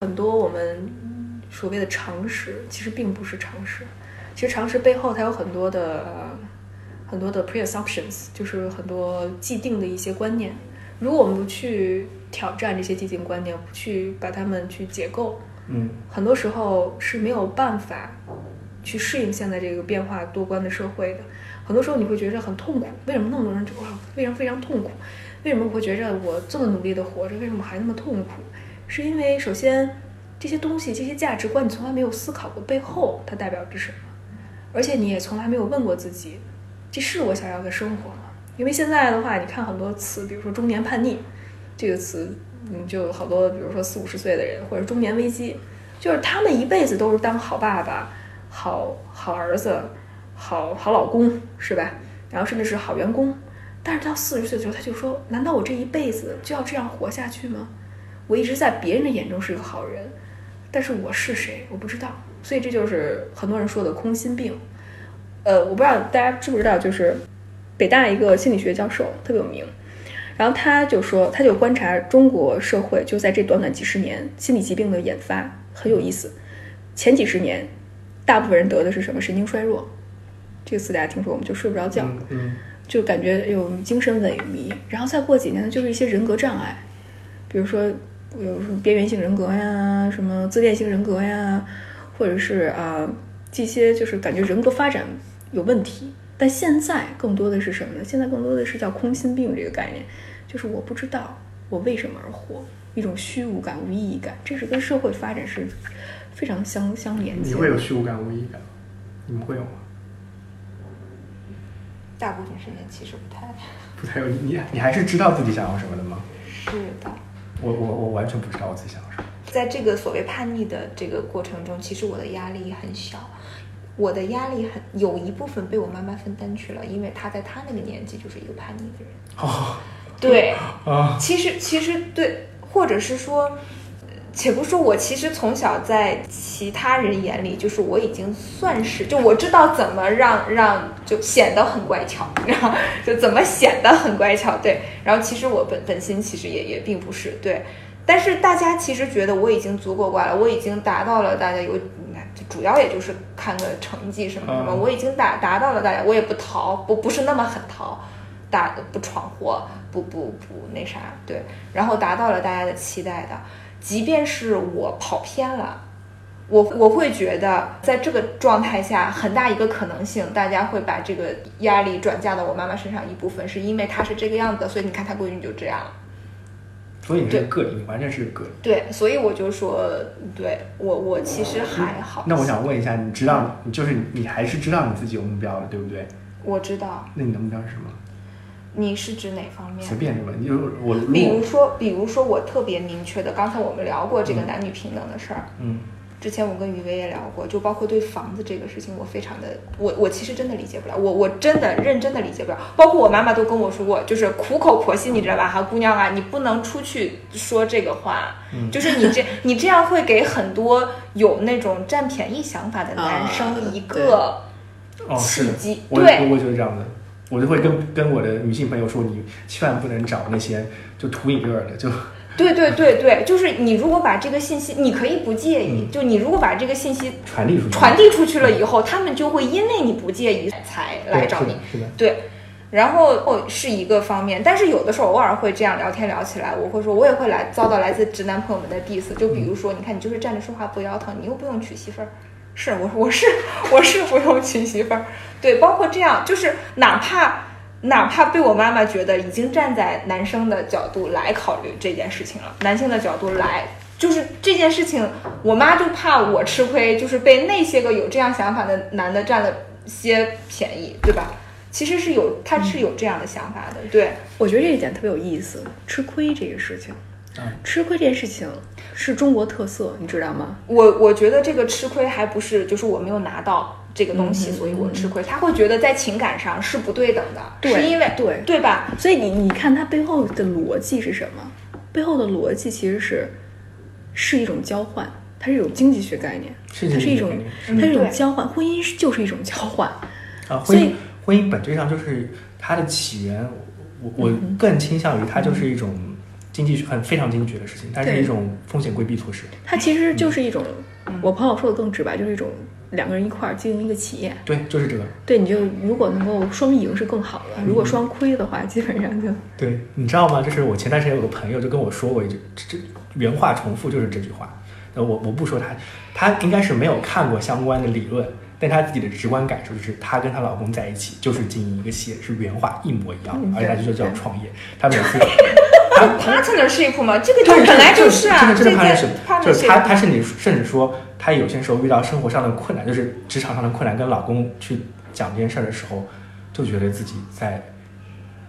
很多我们所谓的常识，其实并不是常识。其实常识背后它有很多的、呃、很多的 pre-assumptions，就是很多既定的一些观念。如果我们不去挑战这些既定观念，不去把它们去解构，嗯很多时候是没有办法去适应现在这个变化多端的社会的。很多时候你会觉着很痛苦，为什么那么多人就哇非常非常痛苦？为什么我会觉着我这么努力的活着，为什么还那么痛苦？是因为首先这些东西、这些价值观你从来没有思考过背后它代表着什么，而且你也从来没有问过自己，这是我想要的生活吗？因为现在的话，你看很多词，比如说中年叛逆这个词，嗯，就好多，比如说四五十岁的人或者中年危机，就是他们一辈子都是当好爸爸、好好儿子、好好老公，是吧？然后甚至是好员工，但是到四十岁的时候，他就说：“难道我这一辈子就要这样活下去吗？我一直在别人的眼中是个好人，但是我是谁？我不知道。”所以这就是很多人说的空心病。呃，我不知道大家知不知道，就是北大一个心理学教授特别有名，然后他就说，他就观察中国社会就在这短短几十年心理疾病的研发很有意思。前几十年，大部分人得的是什么？神经衰弱，这个词大家听说我们？就睡不着觉。嗯嗯就感觉有精神萎靡，然后再过几年呢，就是一些人格障碍，比如说有什么边缘性人格呀，什么自恋性人格呀，或者是啊这些就是感觉人格发展有问题。但现在更多的是什么呢？现在更多的是叫空心病这个概念，就是我不知道我为什么而活，一种虚无感、无意义感，这是跟社会发展是非常相相连接的。你会有虚无感、无意义感吗？你们会有吗？大部分时间其实不太不太有，你你你还是知道自己想要什么的吗？是的。我我我完全不知道我自己想要什么。在这个所谓叛逆的这个过程中，其实我的压力很小，我的压力很有一部分被我妈妈分担去了，因为她在她那个年纪就是一个叛逆的人。哦对，啊，其实其实对，或者是说，呃且不说我其实从小在其他人眼里，就是我已经算是就我知道怎么让让就显得很乖巧，你知道，就怎么显得很乖巧，对。然后其实我本本心其实也也并不是对，但是大家其实觉得我已经足够乖了，我已经达到了大家有。主要也就是看个成绩什么什么，嗯我已经达达到了大家，我也不逃，不不是那么狠逃，打不闯祸，不不不那啥，对，然后达到了大家的期待的，即便是我跑偏了，我我会觉得在这个状态下，很大一个可能性，大家会把这个压力转嫁到我妈妈身上一部分，是因为她是这个样子的，所以你看她闺女就这样了。所以你是个个例，你完全是个个例。对，所以我就说，对我我其实还好。那我想问一下，你知道，你就是你还是知道你自己有目标的，对不对？我知道那你的目标是什么？你是指哪方面？随便什么，你就我比如说，比如说我特别明确的，刚才我们聊过这个男女平等的事儿。嗯之前我跟于薇也聊过，就包括对房子这个事情，我非常的，我我其实真的理解不了，我我真的认真的理解不了。包括我妈妈都跟我说过，就是苦口婆心，你知道吧？哈，姑娘啊，你不能出去说这个话，嗯就是你这 你这样会给很多有那种占便宜想法的男啊生一个契机，我对我就是这样的，我就会跟跟我的女性朋友说，你千万不能找那些就图一乐的，就对对对对，就是你如果把这个信息，你可以不介意，嗯就你如果把这个信息传递出去。传递出去了以后，他们就会因为你不介意才来找你。对是的，对，然后是一个方面，但是有的时候偶尔会这样聊天聊起来，我会说，我也会来遭到来自直男朋友们的 diss，就比如说，你看你就是站着说话不腰疼，你又不用娶媳妇儿。是我我是 我是不用娶媳妇儿，对，包括这样，就是哪怕哪怕被我妈妈觉得已经站在男生的角度来考虑这件事情了，男性的角度来，就是这件事情，我妈就怕我吃亏，就是被那些个有这样想法的男的占了些便宜，对吧？其实是有，他是有这样的想法的，对，我觉得这一点特别有意思，吃亏这个事情，嗯吃亏这件事情是中国特色，你知道吗？我我觉得这个吃亏还不是就是我没有拿到这个东西，嗯所以我吃亏。他会觉得在情感上是不对等的，对是因为对对吧？所以你你看他背后的逻辑是什么？背后的逻辑其实是是一种交换，它是一种经济学概念，是它是一种它是一种交换，婚姻是就是一种交换。啊，所以婚姻婚姻本质上就是它的起源，我我嗯更倾向于它就是一种经济学很非常经济学的事情，它是一种风险规避措施。它其实就是一种，嗯我朋友说的更直白，就是一种两个人一块儿经营一个企业。对，就是这个。对，你就如果能够双赢是更好的，如嗯果双亏的话，基本上就对，你知道吗？就是我前段时间有个朋友就跟我说过一句，这这原话重复就是这句话。呃，我我不说他，他应该是没有看过相关的理论，但他自己的直观感受就是，她跟她老公在一起就是经营一个企业，是原话一模一样，嗯而且他就叫创业。他每次 partnership 嘛，这个就，本来就是啊，这个就是他他甚至甚至说，他有些时候遇到生活上的困难，就是职场上的困难，跟老公去讲这件事儿的时候，就觉得自己在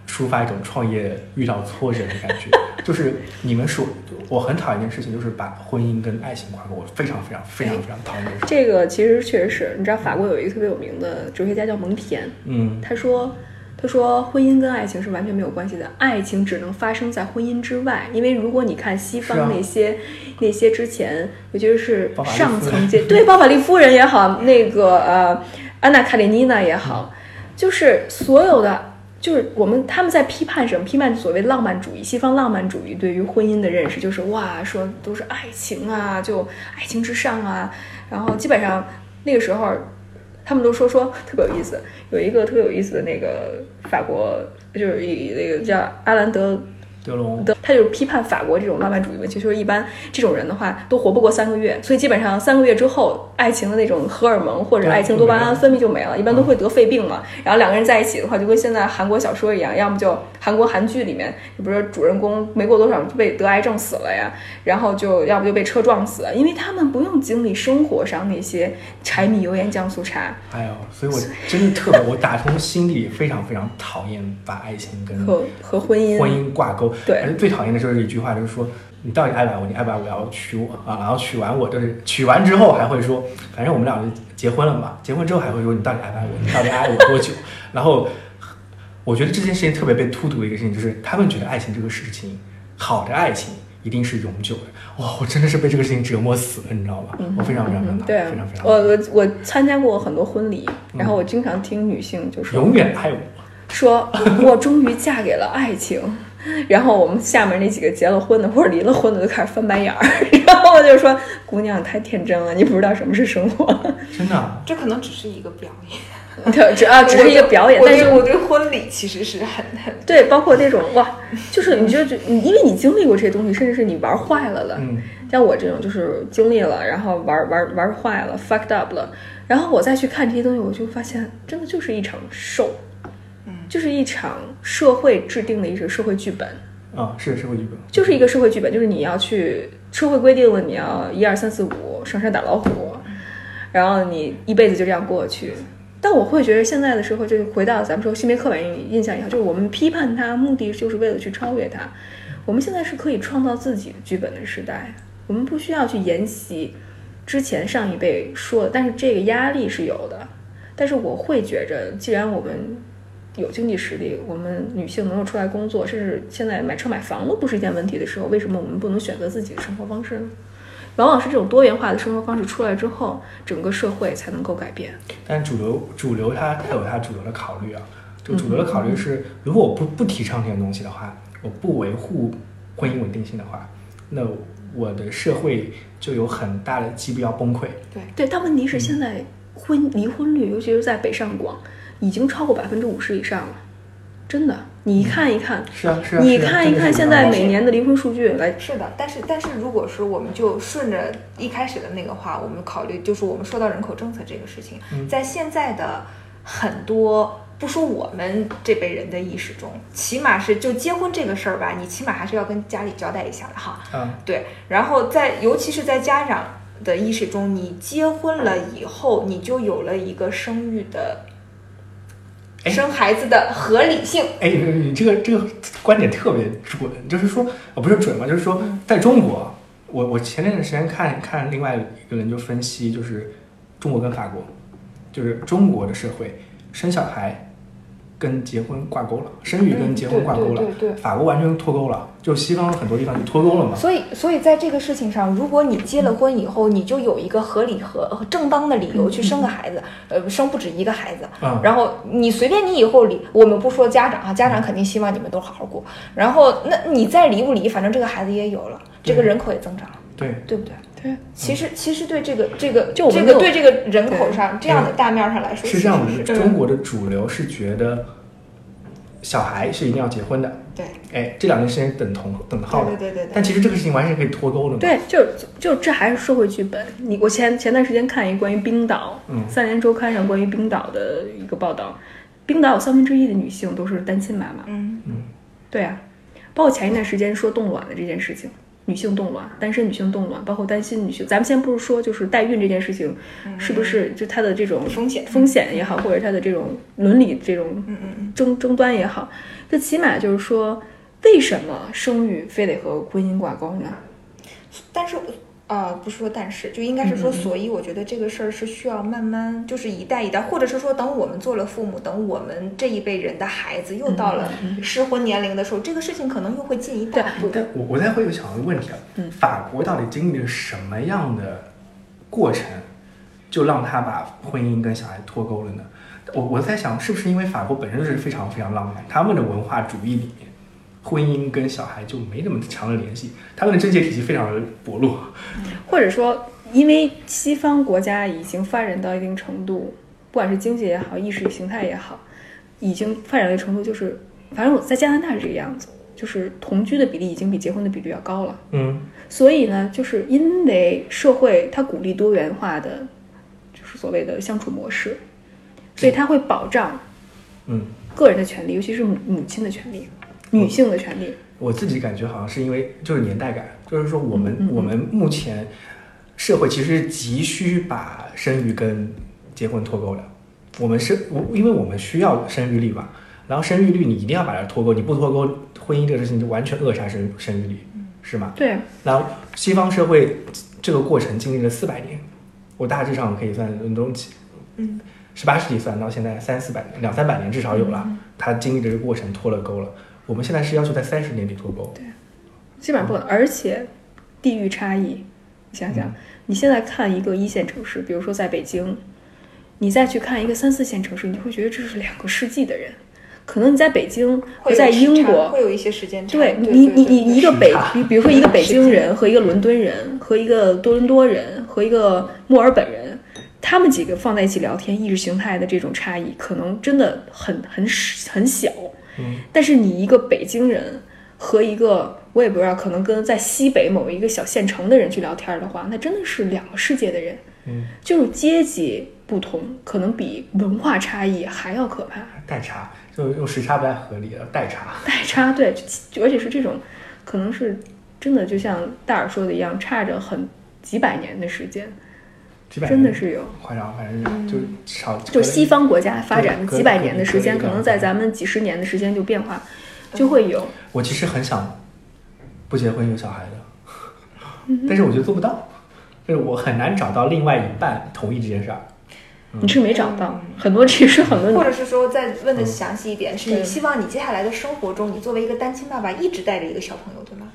抒发一种创业遇到挫折的感觉。就是你们说，我很讨厌一件事情，就是把婚姻跟爱情挂钩，我非常非常非常非常讨厌。这个其实确实是，你知道法国有一个特别有名的哲学家叫蒙田，嗯，他说。他说：“婚姻跟爱情是完全没有关系的，爱情只能发生在婚姻之外。因为如果你看西方那些、那些之前，尤其是包法利上层阶，对包法利夫人也好，那个呃安娜卡列尼娜也好，就是所有的，就是我们他们在批判什么？批判所谓浪漫主义，西方浪漫主义对于婚姻的认识就是哇，说都是爱情啊，就爱情之上啊。然后基本上那个时候，他们都说说特别有意思，有一个特别有意思的那个法国，就是以那个叫阿兰德德龙，的，他就是批判法国这种浪漫主义文学，就是一般这种人的话都活不过三个月，所以基本上三个月之后，爱情的那种荷尔蒙或者爱情多巴胺分泌就没了，一般都会得肺病嘛。然后两个人在一起的话，就跟现在韩国小说一样，要么就韩国韩剧里面，你比如说主人公没过多少就被得癌症死了呀，然后就要不就被车撞死了，因为他们不用经历生活上那些柴米油盐酱醋茶哎呦，所以我真的特别，我打从心底非常非常讨厌把爱情跟和和婚姻婚姻挂钩。对而且最讨厌的就是一句话，就是说你到底爱不爱我？你爱不爱我？要娶我啊？然后娶完我，就是娶完之后还会说，反正我们俩就结婚了嘛。结婚之后还会说你到底爱不爱我？你到底爱我多久？然后我觉得这件事情特别被突突的一个事情，就是他们觉得爱情这个事情，好的爱情一定是永久的。哇，我真的是被这个事情折磨死了，你知道吗？我非常非常非常，嗯对啊非常非常我我我参加过很多婚礼，然后我经常听女性就说永远爱我。说，我终于嫁给了爱情。然后我们下面那几个结了婚的或者离了婚的都开始翻白眼儿，然后我就说：“姑娘太天真了，你不知道什么是生活。真的啊，这可能只是一个表演，”对，只啊 只是一个表演，但是我对婚礼其实是很很对，包括那种哇，就是你就就你因为你经历过这些东西，甚至是你玩坏了的，嗯，像我这种就是经历了，然后玩玩玩坏了，fucked up 了，然后我再去看这些东西，我就发现真的就是一场 show，嗯就是一场社会制定的一个社会剧本，啊，是社会剧本。就是一个社会剧本，就是你要去社会规定了你要一二三四五上山打老虎，然后你一辈子就这样过去。但我会觉得现在的社会，就是回到咱们说性别刻板印象也好，就是我们批判它，目的就是为了去超越它。我们现在是可以创造自己的剧本的时代，我们不需要去沿袭之前上一辈说的，但是这个压力是有的。但是我会觉着，既然我们有经济实力，我们女性能够出来工作，甚至现在买车买房都不是一件问题的时候，为什么我们不能选择自己的生活方式呢？往往是这种多元化的生活方式出来之后，整个社会才能够改变。但主流主流它它有它主流的考虑啊，就主流的考虑是，如果我不不提倡这些东西的话，我不维护婚姻稳定性的话，那我的社会就有很大的几率要崩溃。对，但问题是现在婚离婚率，尤其是在北上广，已经超过百分之五十以上了。真的，你看一看，是啊，是啊。你看一看现在每年的离婚数据来，是的，但是但是如果说我们就顺着一开始的那个话，我们考虑就是我们说到人口政策这个事情，嗯在现在的很多不说我们这辈人的意识中，起码是就结婚这个事儿吧，你起码还是要跟家里交代一下的哈。嗯，对，然后在尤其是在家长的意识中，你结婚了以后，你就有了一个生育的。哎。生孩子的合理性，哎，你这个这个观点特别准，就是说，呃，不是准嘛，就是说，嗯。在中国，我我前段时间看看另外一个人就分析，就是中国跟法国，就是中国的社会生小孩跟结婚挂钩了，生育跟结婚挂钩了。对对对法国完全脱钩了，就西方很多地方就脱钩了嘛。所以，所以在这个事情上，如果你结了婚以后，你就有一个合理和和正当的理由去生个孩子，呃，生不止一个孩子，嗯。然后你随便你以后离，我们不说家长啊，家长肯定希望你们都好好过，然后那你再离不离，反正这个孩子也有了，这个人口也增长了，对，对不对？对，其实其实对这个这个就我们这个对这个人口上这样的大面上来说，是这样的，中国的主流是觉得小孩是一定要结婚的，对。哎，这两件事情等同等号的。对对对对对，但其实这个事情完全可以脱钩的嘛。对，就就这还是社会剧本。你我前前段时间看一个关于冰岛，嗯。三联周刊上关于冰岛的一个报道，冰岛有三分之一的女性都是单亲妈妈。嗯。对啊，包括前一段时间说冻卵的这件事情，女性冻卵，单身女性冻卵，包括单亲女性，咱们先不是说就是代孕这件事情，是不是就它的这种风险风险也好，或者它的这种伦理这种争争端也好，这起码就是说，为什么生育非得和婚姻挂钩呢？但是。呃，不是说但是，就应该是说，所以我觉得这个事儿是需要慢慢，就是一代一代，或者是说，等我们做了父母，等我们这一辈人的孩子又到了嗯适婚年龄的时候，这个事情可能又会进一大步。但我我在会有想一个问题啊，嗯法国到底经历了什么样的过程，就让他把婚姻跟小孩脱钩了呢？我我在想，是不是因为法国本身就是非常非常浪漫，他们的文化主义里面，婚姻跟小孩就没那么强的联系，他们的贞洁体系非常的薄弱。或者说，因为西方国家已经发展到一定程度，不管是经济也好，意识形态也好，已经发展到程度，就是反正我在加拿大是这个样子，就是同居的比例已经比结婚的比率要高了。嗯所以呢，就是因为社会它鼓励多元化的，就是所谓的相处模式，所以它会保障嗯，个人的权利，尤其是母母亲的权利、女性的权利。我自己感觉好像是因为就是年代感，就是说我们、我们目前社会其实急需把生育跟结婚脱钩的。我们是我因为我们需要生育率嘛，然后生育率你一定要把它脱钩，你不脱钩，婚姻这个事情就完全扼杀生生育率，是吗？对，然后西方社会这个过程经历了四百年，我大致上可以算伦敦起，嗯，十八世纪算到现在三四百年，两三百年至少有了，它经历的这个过程脱了钩了。我们现在是要求在三十年里脱钩，对基本上不可能。而且地域差异，你想想，你现在看一个一线城市，比如说在北京，你再去看一个三四线城市，你会觉得这是两个世纪的人。可能你在北京和在英国，会有一些时间差。对对你，你你你一个北，比比如说一个北京人和一个伦敦人和一个多伦多人和一个墨尔本人，他们几个放在一起聊天，意识形态的这种差异可能真的很很很小。嗯，但是你一个北京人和一个我也不知道，可能跟在西北某一个小县城的人去聊天的话，那真的是两个世界的人。嗯，就是阶级不同，可能比文化差异还要可怕。代差就用时差不太合理了，代差。代差，对，而且是这种，可能是真的，就像戴尔说的一样，差着很几百年的时间，几百真的是有。夸张，反正就少就西方国家发展的几百年的时间，可能在咱们几十年的时间就变化，就会有。我其实很想不结婚有小孩的，嗯但是我觉得做不到，就是我很难找到另外一半同意这件事儿。你是没找到，很多其实很多或者是说，再问的嗯详细一点，是你希望你接下来的生活中，你作为一个单亲爸爸，一直带着一个小朋友，对吗？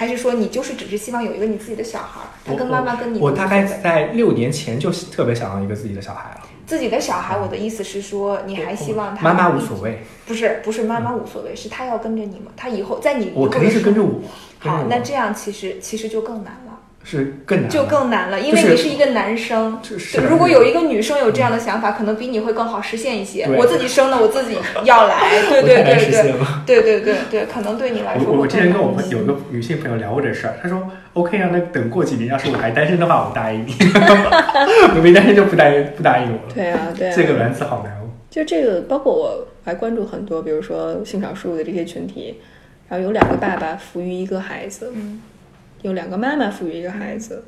还是说你就是只是希望有一个你自己的小孩儿，他跟妈妈跟你我大概在六年前就特别想要一个自己的小孩了。自己的小孩，我的意思是说，你还希望他妈妈无所谓，不是不是妈妈无所谓，是他要跟着你吗？他以后在你后我肯定是跟着我。好，那这样其实其实就更难了，是更难，就更难了，因为你是一个男生。就，是如果有一个女生有这样的想法，可能比你会更好实现一些。我自己生的，我自己要来，对对对对。对对对对，可能对你来说我我之前跟我更难朋有个女性朋友聊过这事儿，她说 OK 啊，那等过几年要是我还单身的话，我答应你；我没单身就不答应不答应我了。对啊，对啊，这个卵子好难哦。就这个，包括我还关注很多，比如说性少数的这些群体，然后有两个爸爸抚育一个孩子，嗯有两个妈妈抚育一个孩子，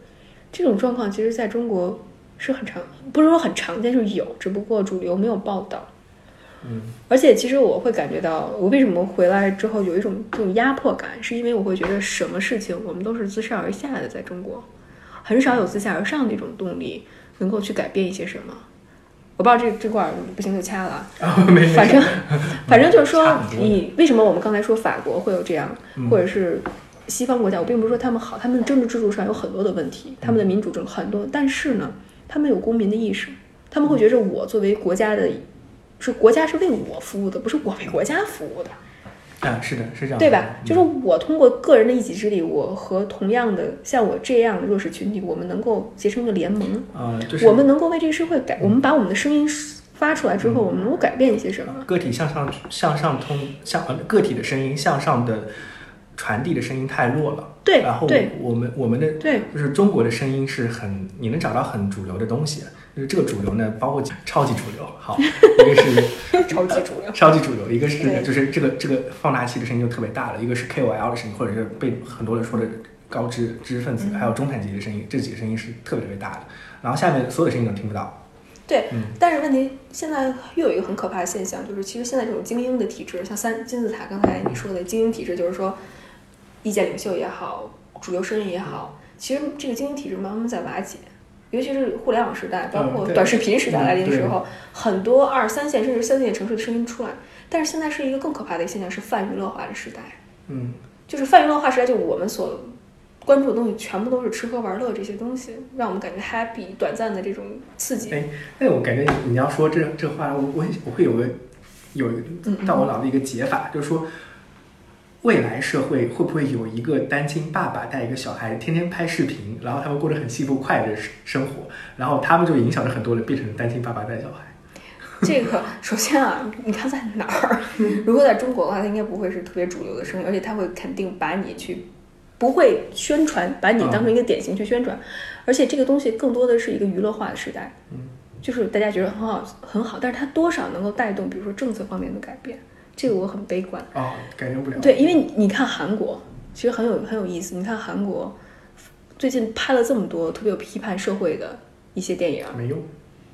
这种状况其实在中国是很常，不是说很常见，就是有，只不过主流没有报道。嗯，而且其实我会感觉到，我为什么回来之后有一种这种压迫感，是因为我会觉得什么事情我们都是自上而下的，在中国，很少有自下而上的一种动力能够去改变一些什么。我不知道这这块儿不行就掐了啊。啊，没没反正反正就是说 你为什么我们刚才说法国会有这样，嗯或者是西方国家，我并不是说他们好，他们的政治制度上有很多的问题，他们的民主政很多，但是呢，他们有公民的意识，他们会觉着我作为国家的，是国家是为我服务的，不是我为国家服务的。啊，是的，是这样，对吧？嗯就是我通过个人的一己之力，我和同样的像我这样的弱势群体，我们能够结成一个联盟，呃，就是我们能够为这个社会改，我们把我们的声音发出来之后，我们能够改变一些什么？个体向上向上通向呃个体的声音向上的传递的声音太弱了，对然后我们我们的对。就是中国的声音是很你能找到很主流的东西，就是这个主流呢，包括超级主流，好，一个是 超级主流。超级主流，一个是对。就是这个这个放大器的声音就特别大了，一个是 KOL 的声音，或者是被很多人说的高知知识分子，还有中产阶级的声音，这几个声音是特别特别大的。然后下面所有的声音都听不到。对，嗯。但是问题现在又有一个很可怕的现象，就是其实现在这种精英的体制，像三金字塔刚才你说的精英体制，就是说意见领袖也好，主流声音也好，其实这个经济体制慢慢在瓦解。尤其是互联网时代，包括短视频时代来临的时候，很多二三线甚至三四线城市的声音出来。但是现在是一个更可怕的现象，是泛娱乐化的时代。嗯，就是泛娱乐化时代，就我们所关注的东西全部都是吃喝玩乐这些东西，让我们感觉 happy、短暂的这种刺激。哎，那我感觉你你要说这这话，我我我会有个有一嗯个到我脑子一个解法，就是说。未来社会会不会有一个单亲爸爸带一个小孩，天天拍视频，然后他们过着很幸福快乐的生活，然后他们就影响着很多人变成单亲爸爸带小孩。这个首先啊，你看在哪儿？如果在中国的话，它应该不会是特别主流的声音，而且它会肯定把你去，不会宣传，把你当成一个典型去宣传，而且这个东西更多的是一个娱乐化的时代，嗯，就是大家觉得很好很好，但是它多少能够带动，比如说政策方面的改变，这个我很悲观。哦，改变不了。对，因为你你看韩国，其实很有很有意思。你看韩国最近拍了这么多特别有批判社会的一些电影，没用。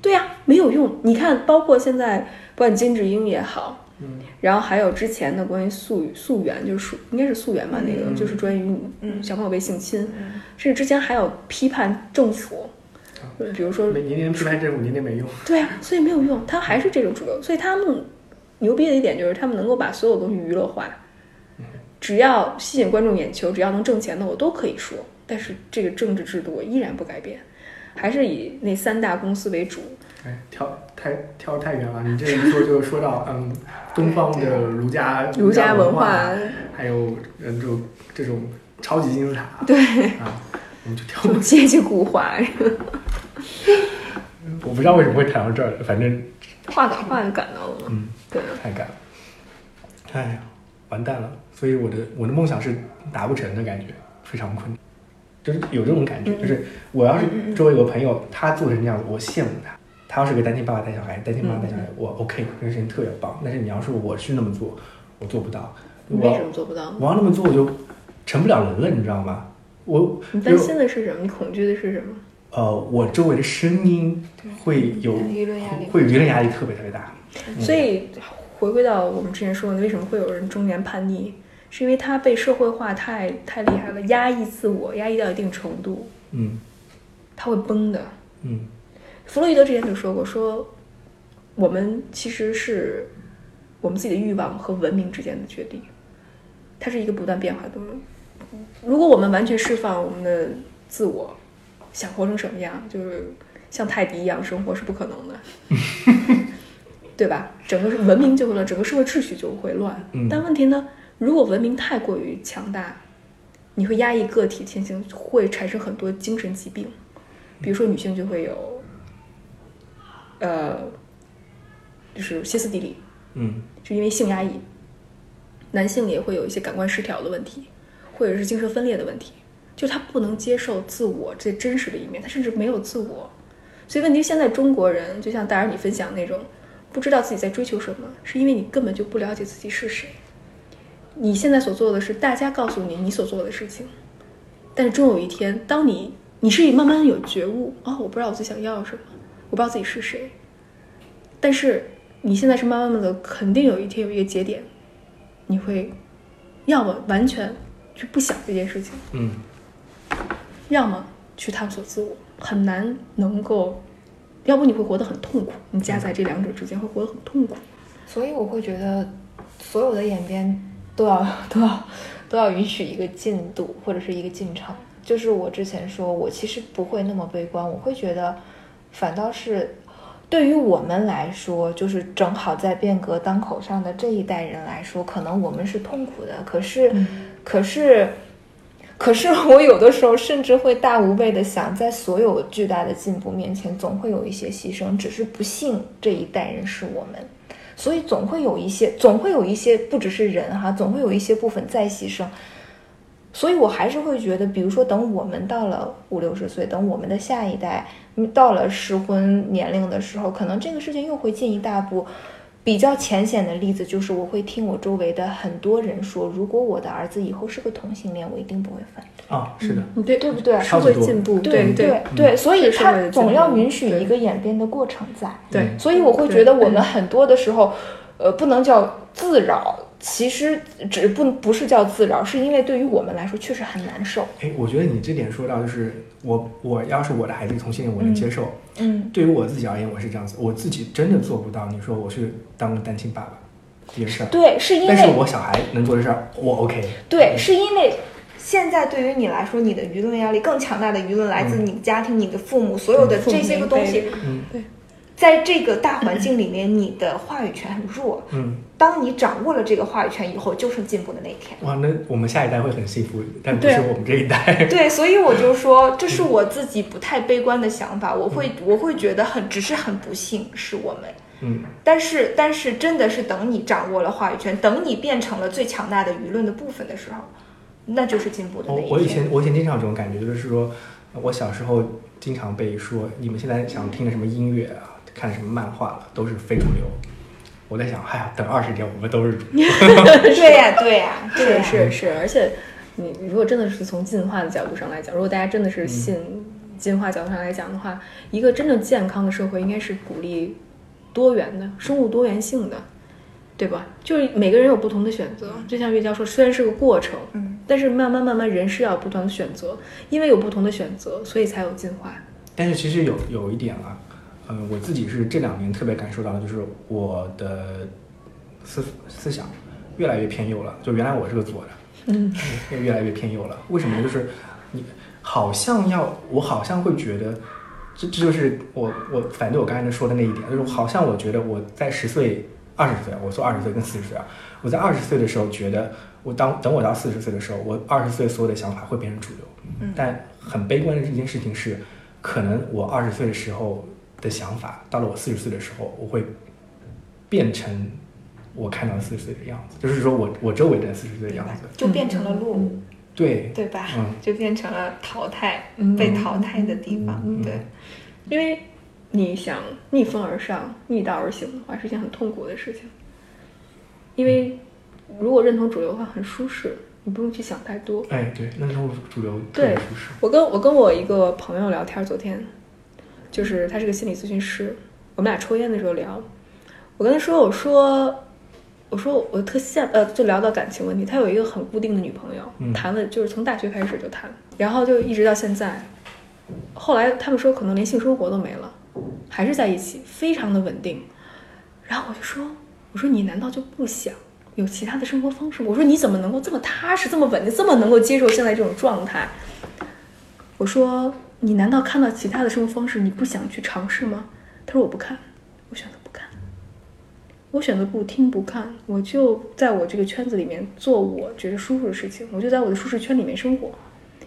对呀、没有用。你看，包括现在不管金智英也好，嗯，然后还有之前的关于溯溯源，就是溯应该是溯源吧，那个嗯就是关于嗯小朋友被性侵，嗯甚至之前还有批判政府，比如说每年年批判政府，年年没用。对啊，所以没有用，他还是这种主流。所以他们牛逼的一点就是他们能够把所有东西娱乐化，只要吸引观众眼球，只要能挣钱的我都可以说。但是这个政治制度我依然不改变，还是以那三大公司为主。哎，跳太跳得太远了。你这一说就说到嗯，东方的儒家 儒家文文化，还有嗯，这种这种超级金字塔。对啊，我们就跳阶级固化，我不知道为什么会谈到这儿，反正话赶话就赶到了嘛。嗯，对，太赶了。哎呀，完蛋了！所以我的我的梦想是达不成的感觉，非常困难。就是有这种感觉，嗯就是我要是周围有个朋友，他做成这样子，我羡慕他。他要是个单亲爸爸带小孩，单亲妈妈带小孩，我 OK，这个事情特别棒。但是你要是我去那么做，我做不到。你为什么做不到？我要那么做，我就成不了人了，你知道吗？我你担心的是什么？你恐惧的是什么？呃，我周围的声音会有舆论压力会舆论压力特别特别大。嗯所以回归到我们之前说的，为什么会有人中年叛逆？是因为他被社会化太太厉害了，压抑自我，压抑到一定程度，嗯他会崩的。嗯弗洛伊德之前就说过，说我们其实是我们自己的欲望和文明之间的决定，它是一个不断变化的东西。如果我们完全释放我们的自我，想活成什么样，就是像泰迪一样生活是不可能的，对吧？整个文明就会乱，整个社会秩序就会乱。嗯但问题呢，如果文明太过于强大，你会压抑个体天性，会产生很多精神疾病，比如说女性就会有，呃，就是歇斯底里，嗯就因为性压抑；男性也会有一些感官失调的问题，或者是精神分裂的问题，就他不能接受自我最真实的一面，他甚至没有自我。所以问题现在中国人就像大然你分享那种，不知道自己在追求什么，是因为你根本就不了解自己是谁。你现在所做的是大家告诉你你所做的事情，但是终有一天，当你你是慢慢有觉悟哦，我不知道我自己想要什么，我不知道自己是谁，但是你现在是慢慢的，肯定有一天有一个节点，你会要么完全去不想这件事情，嗯要么去探索自我，很难能够要不你会活得很痛苦，你夹在这两者之间会活得很痛苦。所以我会觉得，所有的演变都要 都要都要允许一个进度或者是一个进程。就是我之前说，我其实不会那么悲观，我会觉得，反倒是对于我们来说，就是正好在变革当口上的这一代人来说，可能我们是痛苦的，可是，可是。可是我有的时候甚至会大无畏的想，在所有巨大的进步面前，总会有一些牺牲。只是不幸这一代人是我们，所以总会有一些，总会有一些，不只是人哈，总会有一些部分在牺牲。所以我还是会觉得，比如说，等我们到了五六十岁，等我们的下一代到了适婚年龄的时候，可能这个事情又会进一大步。比较浅显的例子就是，我会听我周围的很多人说，如果我的儿子以后是个同性恋，我一定不会反对。啊，是的，对对不对？社会进步，对对对，所以他总要允许一个演变的过程在。对，所以我会觉得我们很多的时候，呃，不能叫自扰。其实只不不是叫自扰，是因为对于我们来说确实很难受。哎，我觉得你这点说到，就是我我要是我的孩子同性恋，我能接受。嗯，对于我自己而言，我是这样子，我自己真的做不到。你说我去当个单亲爸爸这件事儿，对，是因为但是我小孩能做的事儿，我 OK。对，是因为现在对于你来说，你的舆论压力更强大的舆论来自你的家庭、你的父母，所有的这些个东西。嗯，对。在这个大环境里面，你的话语权很弱。嗯，当你掌握了这个话语权以后，就是进步的那一天。哇，那我们下一代会很幸福，但不是我们这一代。对，所以我就说，这是我自己不太悲观的想法。我会，我会觉得很，只是很不幸是我们。嗯，但是，但是，真的是等你掌握了话语权，等你变成了最强大的舆论的部分的时候，那就是进步的那一天。我以前，我以前经常有这种感觉，就是说我小时候经常被说，你们现在想听的什么音乐啊？看什么漫画了，都是非主流。我在想，哎呀，等二十年，我们都是主流。对呀，对呀，是是是。而且，你如果真的是从进化的角度上来讲，如果大家真的是信进化角度上来讲的话，一个真正健康的社会应该是鼓励多元的生物多元性的，对吧？就是每个人有不同的选择。就像岳教授，虽然是个过程，嗯，但是慢慢慢慢，人是要不断的选择，因为有不同的选择，所以才有进化。但是其实有有一点啊。嗯，我自己是这两年特别感受到的，就是我的思思想越来越偏右了。就原来我是个左的，嗯，越来越偏右了。为什么呢？就是你好像要，我好像会觉得，这这就是我我反对我刚才说的那一点，就是好像我觉得我在十岁、二十岁，我说二十岁跟四十岁啊，我在二十岁的时候觉得，我当等我到四十岁的时候，我二十岁所有的想法会变成主流。嗯，但很悲观的一件事情是，可能我二十岁的时候。的想法到了我四十岁的时候，我会变成我看到四十岁的样子，就是说我我周围的四十岁的样子，就变成了落伍，对对吧？嗯，就变成了淘汰被淘汰的地方，对。因为你想逆风而上、逆道而行的话，是件很痛苦的事情。因为如果认同主流的话，很舒适，你不用去想太多。哎，对，那时候主流特别舒适。我跟我跟我一个朋友聊天，昨天。就是他是个心理咨询师，我们俩抽烟的时候聊，我跟他说，我说，我说我特羡呃，就聊到感情问题，他有一个很固定的女朋友，谈了就是从大学开始就谈，然后就一直到现在，后来他们说可能连性生活都没了，还是在一起，非常的稳定，然后我就说，我说你难道就不想有其他的生活方式吗？我说你怎么能够这么踏实、这么稳定、这么能够接受现在这种状态？我说。你难道看到其他的生活方式，你不想去尝试吗？他说我不看，我选择不看，我选择不听不看，我就在我这个圈子里面做我觉得舒服的事情，我就在我的舒适圈里面生活，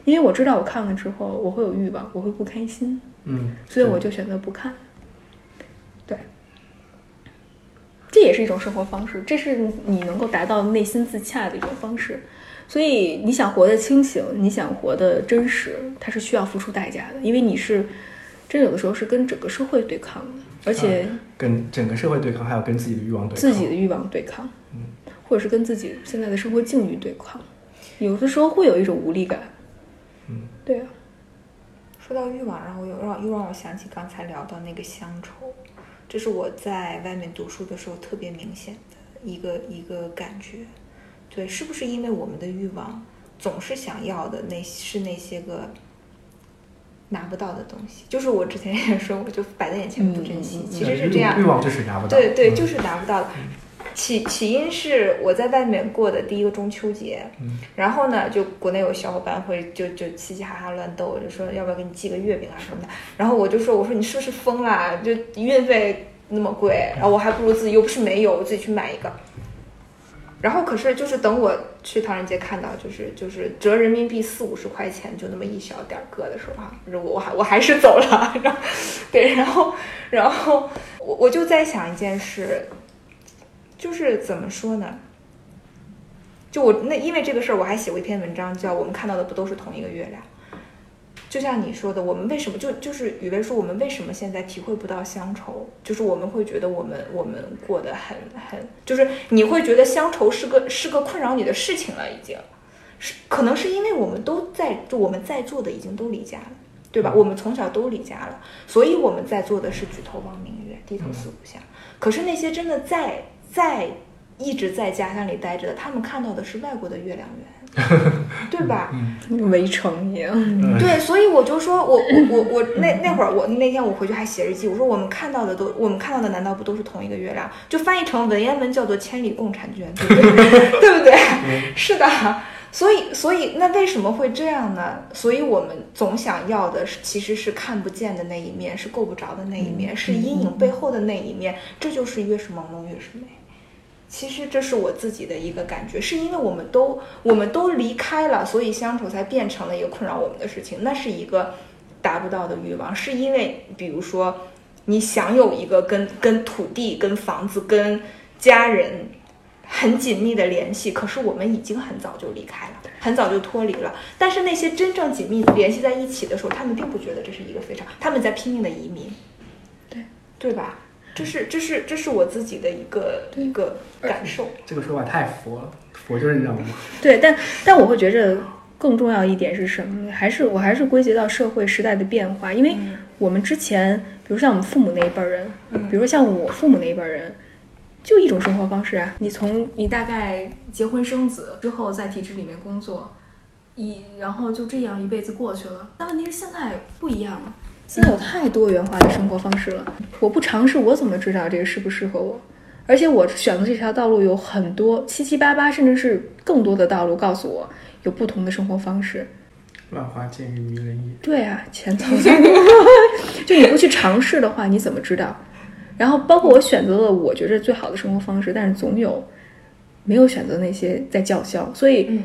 因为我知道我看了之后我会有欲望，我会不开心，嗯，所以我就选择不看。对，这也是一种生活方式，这是你能够达到内心自洽的一种方式。所以你想活得清醒，你想活得真实，它是需要付出代价的，因为你是真有的时候是跟整个社会对抗的，而且跟整个社会对抗，还有跟自己的欲望对抗，自己的欲望对抗，嗯，或者是跟自己现在的生活境遇对抗，有的时候会有一种无力感，嗯，对啊。说到欲望，然后又让又让我想起刚才聊到那个乡愁，这是我在外面读书的时候特别明显的一个一个感觉。对，是不是因为我们的欲望总是想要的那是那些个拿不到的东西。就是我之前也说过，就摆在眼前不珍惜，其实是这样欲。望就是拿不到。对对，嗯就是拿不到的。起起因是我在外面过的第一个中秋节，嗯然后呢，就国内有小伙伴会就就嘻嘻哈哈乱逗，就说要不要给你寄个月饼啊什么的，然后我就说我说你是不是疯啦？就运费那么贵，然后我还不如自己又不是没有，我自己去买一个。然后可是就是等我去唐人街看到就是就是折人民币四五十块钱就那么一小点儿个的时候啊，我我还我还是走了，然后对，然后然后我我就在想一件事，就是怎么说呢？就我那因为这个事儿，我还写过一篇文章，叫《我们看到的不都是同一个月亮》。就像你说的，我们为什么就就是雨薇说，我们为什么现在体会不到乡愁？就是我们会觉得我们我们过得很很，就是你会觉得乡愁是个是个困扰你的事情了，已经是可能是因为我们都在就我们在座的已经都离家了，对吧？我们从小都离家了，所以我们在做的是举头望明月，低头思故乡。可是那些真的在在一直在家乡里待着的，他们看到的是外国的月亮圆，对吧？围城一样。嗯对，所以我就说我我我我那那会儿我那天我回去还写日记，我说我们看到的都我们看到的难道不都是同一个月亮？就翻译成文言文叫做千里共婵娟，对不对？对不对？是的。所以，所以那为什么会这样呢？所以我们总想要的是，其实是看不见的那一面，是够不着的那一面，是阴影背后的那一面。这就是越是朦胧越是美。其实这是我自己的一个感觉，是因为我们都我们都离开了，所以乡愁才变成了一个困扰我们的事情。那是一个达不到的欲望，是因为比如说你想有一个跟跟土地、跟房子、跟家人很紧密的联系，可是我们已经很早就离开了，很早就脱离了。但是那些真正紧密联系在一起的时候，他们并不觉得这是一个非常，他们在拼命的移民，对对吧？这是这是这是我自己的一个一个感受。这个说法太佛了，佛就是这样的。对，但但我会觉着更重要一点是什么呢？还是我还是归结到社会时代的变化，因为我们之前，比如像我们父母那一辈儿人，嗯比如像我父母那一辈儿人，就一种生活方式啊。你从你大概结婚生子之后，在体制里面工作，一然后就这样一辈子过去了。但问题是现在不一样了。现在有太多元化的生活方式了，我不尝试，我怎么知道这个适不适合我？而且我选择这条道路有很多七七八八，甚至是更多的道路告诉我有不同的生活方式。万花渐欲迷人眼。对啊，钱财 就你不去尝试的话，你怎么知道？然后包括我选择了我觉着最好的生活方式，但是总有没有选择那些在叫嚣。所以嗯，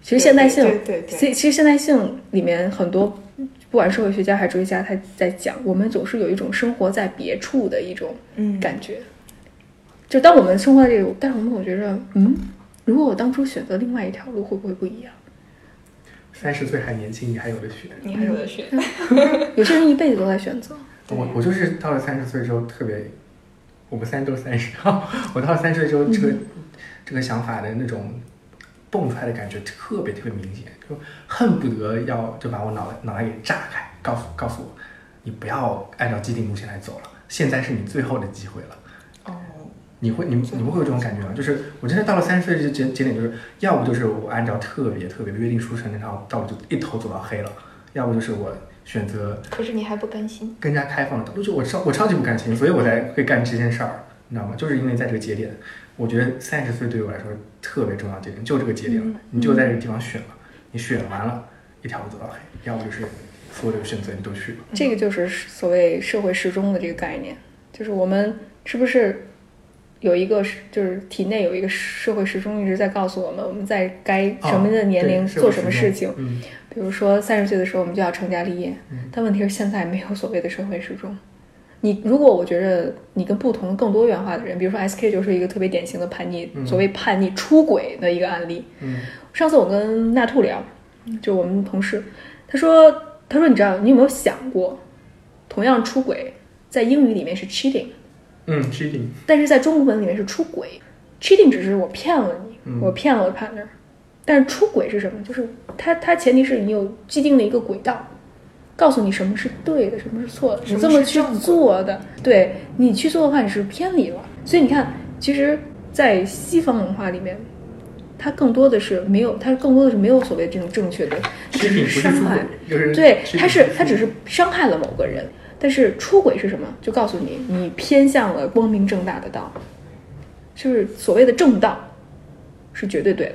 其实现代性，对对对对所以其实现代性里面很多，不管社会学家还是哲学家，他在讲，我们总是有一种生活在别处的一种嗯感觉。就当我们生活在这个，但是我们总觉着，嗯，如果我当初选择另外一条路，会不会不一样？三十岁还年轻，你还有的选。你还有的选。有些人一辈子都在选择。我我就是到了三十岁之后特别，我们三都三十，我到了三十岁之后，这个、这个想法的那种蹦出来的感觉特别特别明显，就恨不得要就把我脑袋脑袋给炸开，告诉告诉我，你不要按照既定路线来走了，现在是你最后的机会了。哦，你会你们你们会有这种感觉吗？就是我真的到了三十岁这个节节点，就是要不就是我按照特别特别约定俗成的那条道路就一头走到黑了，要不就是我选择可是你还不甘心。更加开放的道路，就我超我超级不甘心，所以我才会干这件事儿，你知道吗？就是因为在这个节点，我觉得三十岁对我来说特别重要的节点，就这个节点了，你就在这个地方选了，你选完了，一条路走到黑，要不就是所有的选择你都去了。这个就是所谓社会时钟的这个概念，就是我们是不是有一个，就是体内有一个社会时钟一直在告诉我们，我们在该什么的年龄做什么事情。嗯，比如说三十岁的时候我们就要成家立业嗯，但问题是现在没有所谓的社会时钟。你如果我觉得你跟不同更多元化的人，比如说 SK 就是一个特别典型的叛逆，嗯。所谓叛逆出轨的一个案例。嗯。上次我跟纳兔聊，就我们同事，他说他说你知道你有没有想过，同样出轨在英语里面是 cheating，嗯，cheating，但是在中国文里面是出轨。cheating 只是我骗了你，嗯。我骗了我的 partner，但是出轨是什么？就是它它前提是你有既定的一个轨道，告诉你什么是对的，什么是错的，你这么去做的，对你去做的话你是偏离了。所以你看，其实，在西方文化里面，它更多的是没有，它更多的是没有所谓这种正确的，只是伤害对，食品它是出轨它只是伤害了某个人，但是出轨是什么？就告诉你，你偏向了光明正大的道，就是所谓的正道，是绝对对的。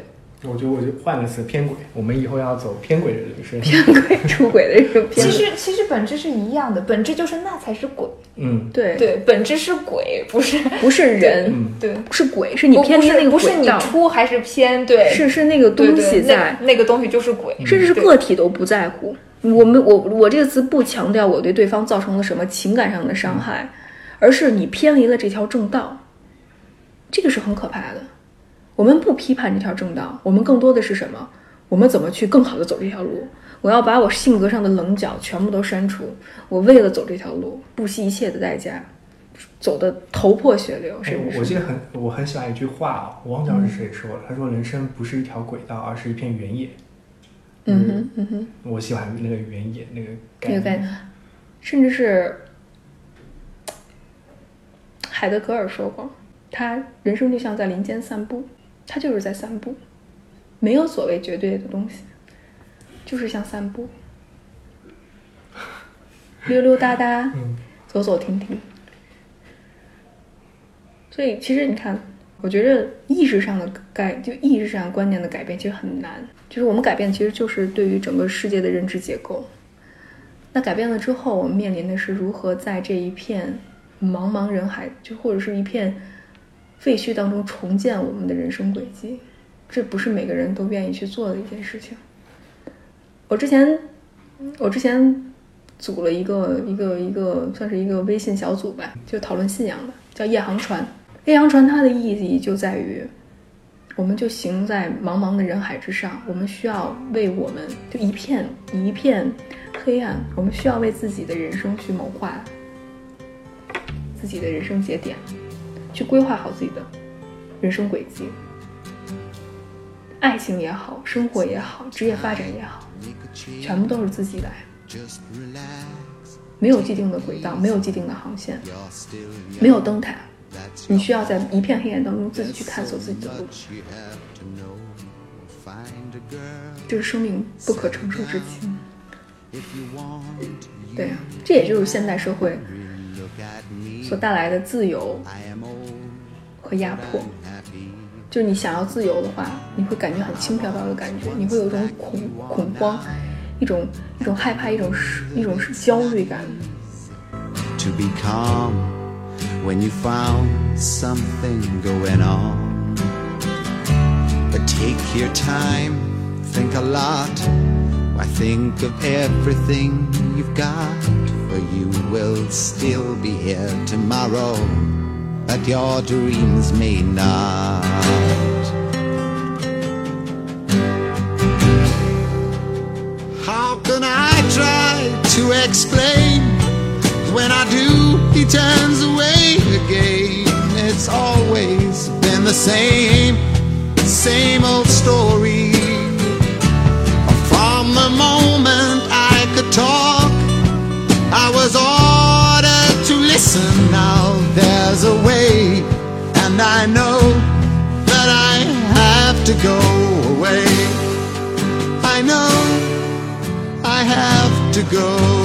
我觉得我就换个词，偏轨。我们以后要走偏轨的人生。偏轨出轨的人生，其实其实本质是一样的，本质就是那才是鬼。嗯对，对，本质是鬼，不是不是人，嗯，对。是鬼，是你偏离那个不是不是你轨道，出还是偏，对，是是那个东西在，那个东西就是鬼，甚至是个体都不在乎。我们我我这个词不强调我对对方造成了什么情感上的伤害，而是你偏离了这条正道，这个是很可怕的。我们不批判这条正道，我们更多的是什么？我们怎么去更好的走这条路？我要把我性格上的棱角全部都删除。我为了走这条路，不惜一切的代价，走的头破血流，哎甚至是我记得很，我很喜欢一句话啊，我忘记是谁说的。他说：“人生不是一条轨道，而是一片原野。”嗯哼嗯哼。我喜欢那个原野那个概念。那个概念，甚至是海德格尔说过，他人生就像在林间散步，他就是在散步，没有所谓绝对的东西，就是像散步，溜溜达达，嗯走走停停。所以其实你看，我觉着意识上的改，就意识上观念的改变其实很难。就是我们改变，其实就是对于整个世界的认知结构。那改变了之后，我们面临的是如何在这一片茫茫人海，就或者是一片废墟当中重建我们的人生轨迹。这不是每个人都愿意去做的一件事情。我之前，我之前组了一个一个一个算是一个微信小组吧，就讨论信仰的，叫夜航船。夜航船它的意义就在于，我们就行在茫茫的人海之上，我们需要为我们就一片一片黑暗，我们需要为自己的人生去谋划自己的人生节点，去规划好自己的人生轨迹。爱情也好，生活也好，职业发展也好，全部都是自己来，没有既定的轨道，没有既定的航线，没有灯塔，你需要在一片黑暗当中自己去探索自己的路，这是生命不可承受之轻。对啊，这也就是现代社会所带来的自由和压迫。就是你想要自由的话，你会感觉很轻飘飘的感觉，你会有一种恐恐慌，一种一种害怕，一种是一种是焦虑感。to be calm when you found something going on. But take your time, think a lot. Why think of everything you've got? For you will still be here tomorrow, but your dreams may not. How can I try to explain? When I do, he turns away again. It's always been the same, same old story. Go away. I know I have to go.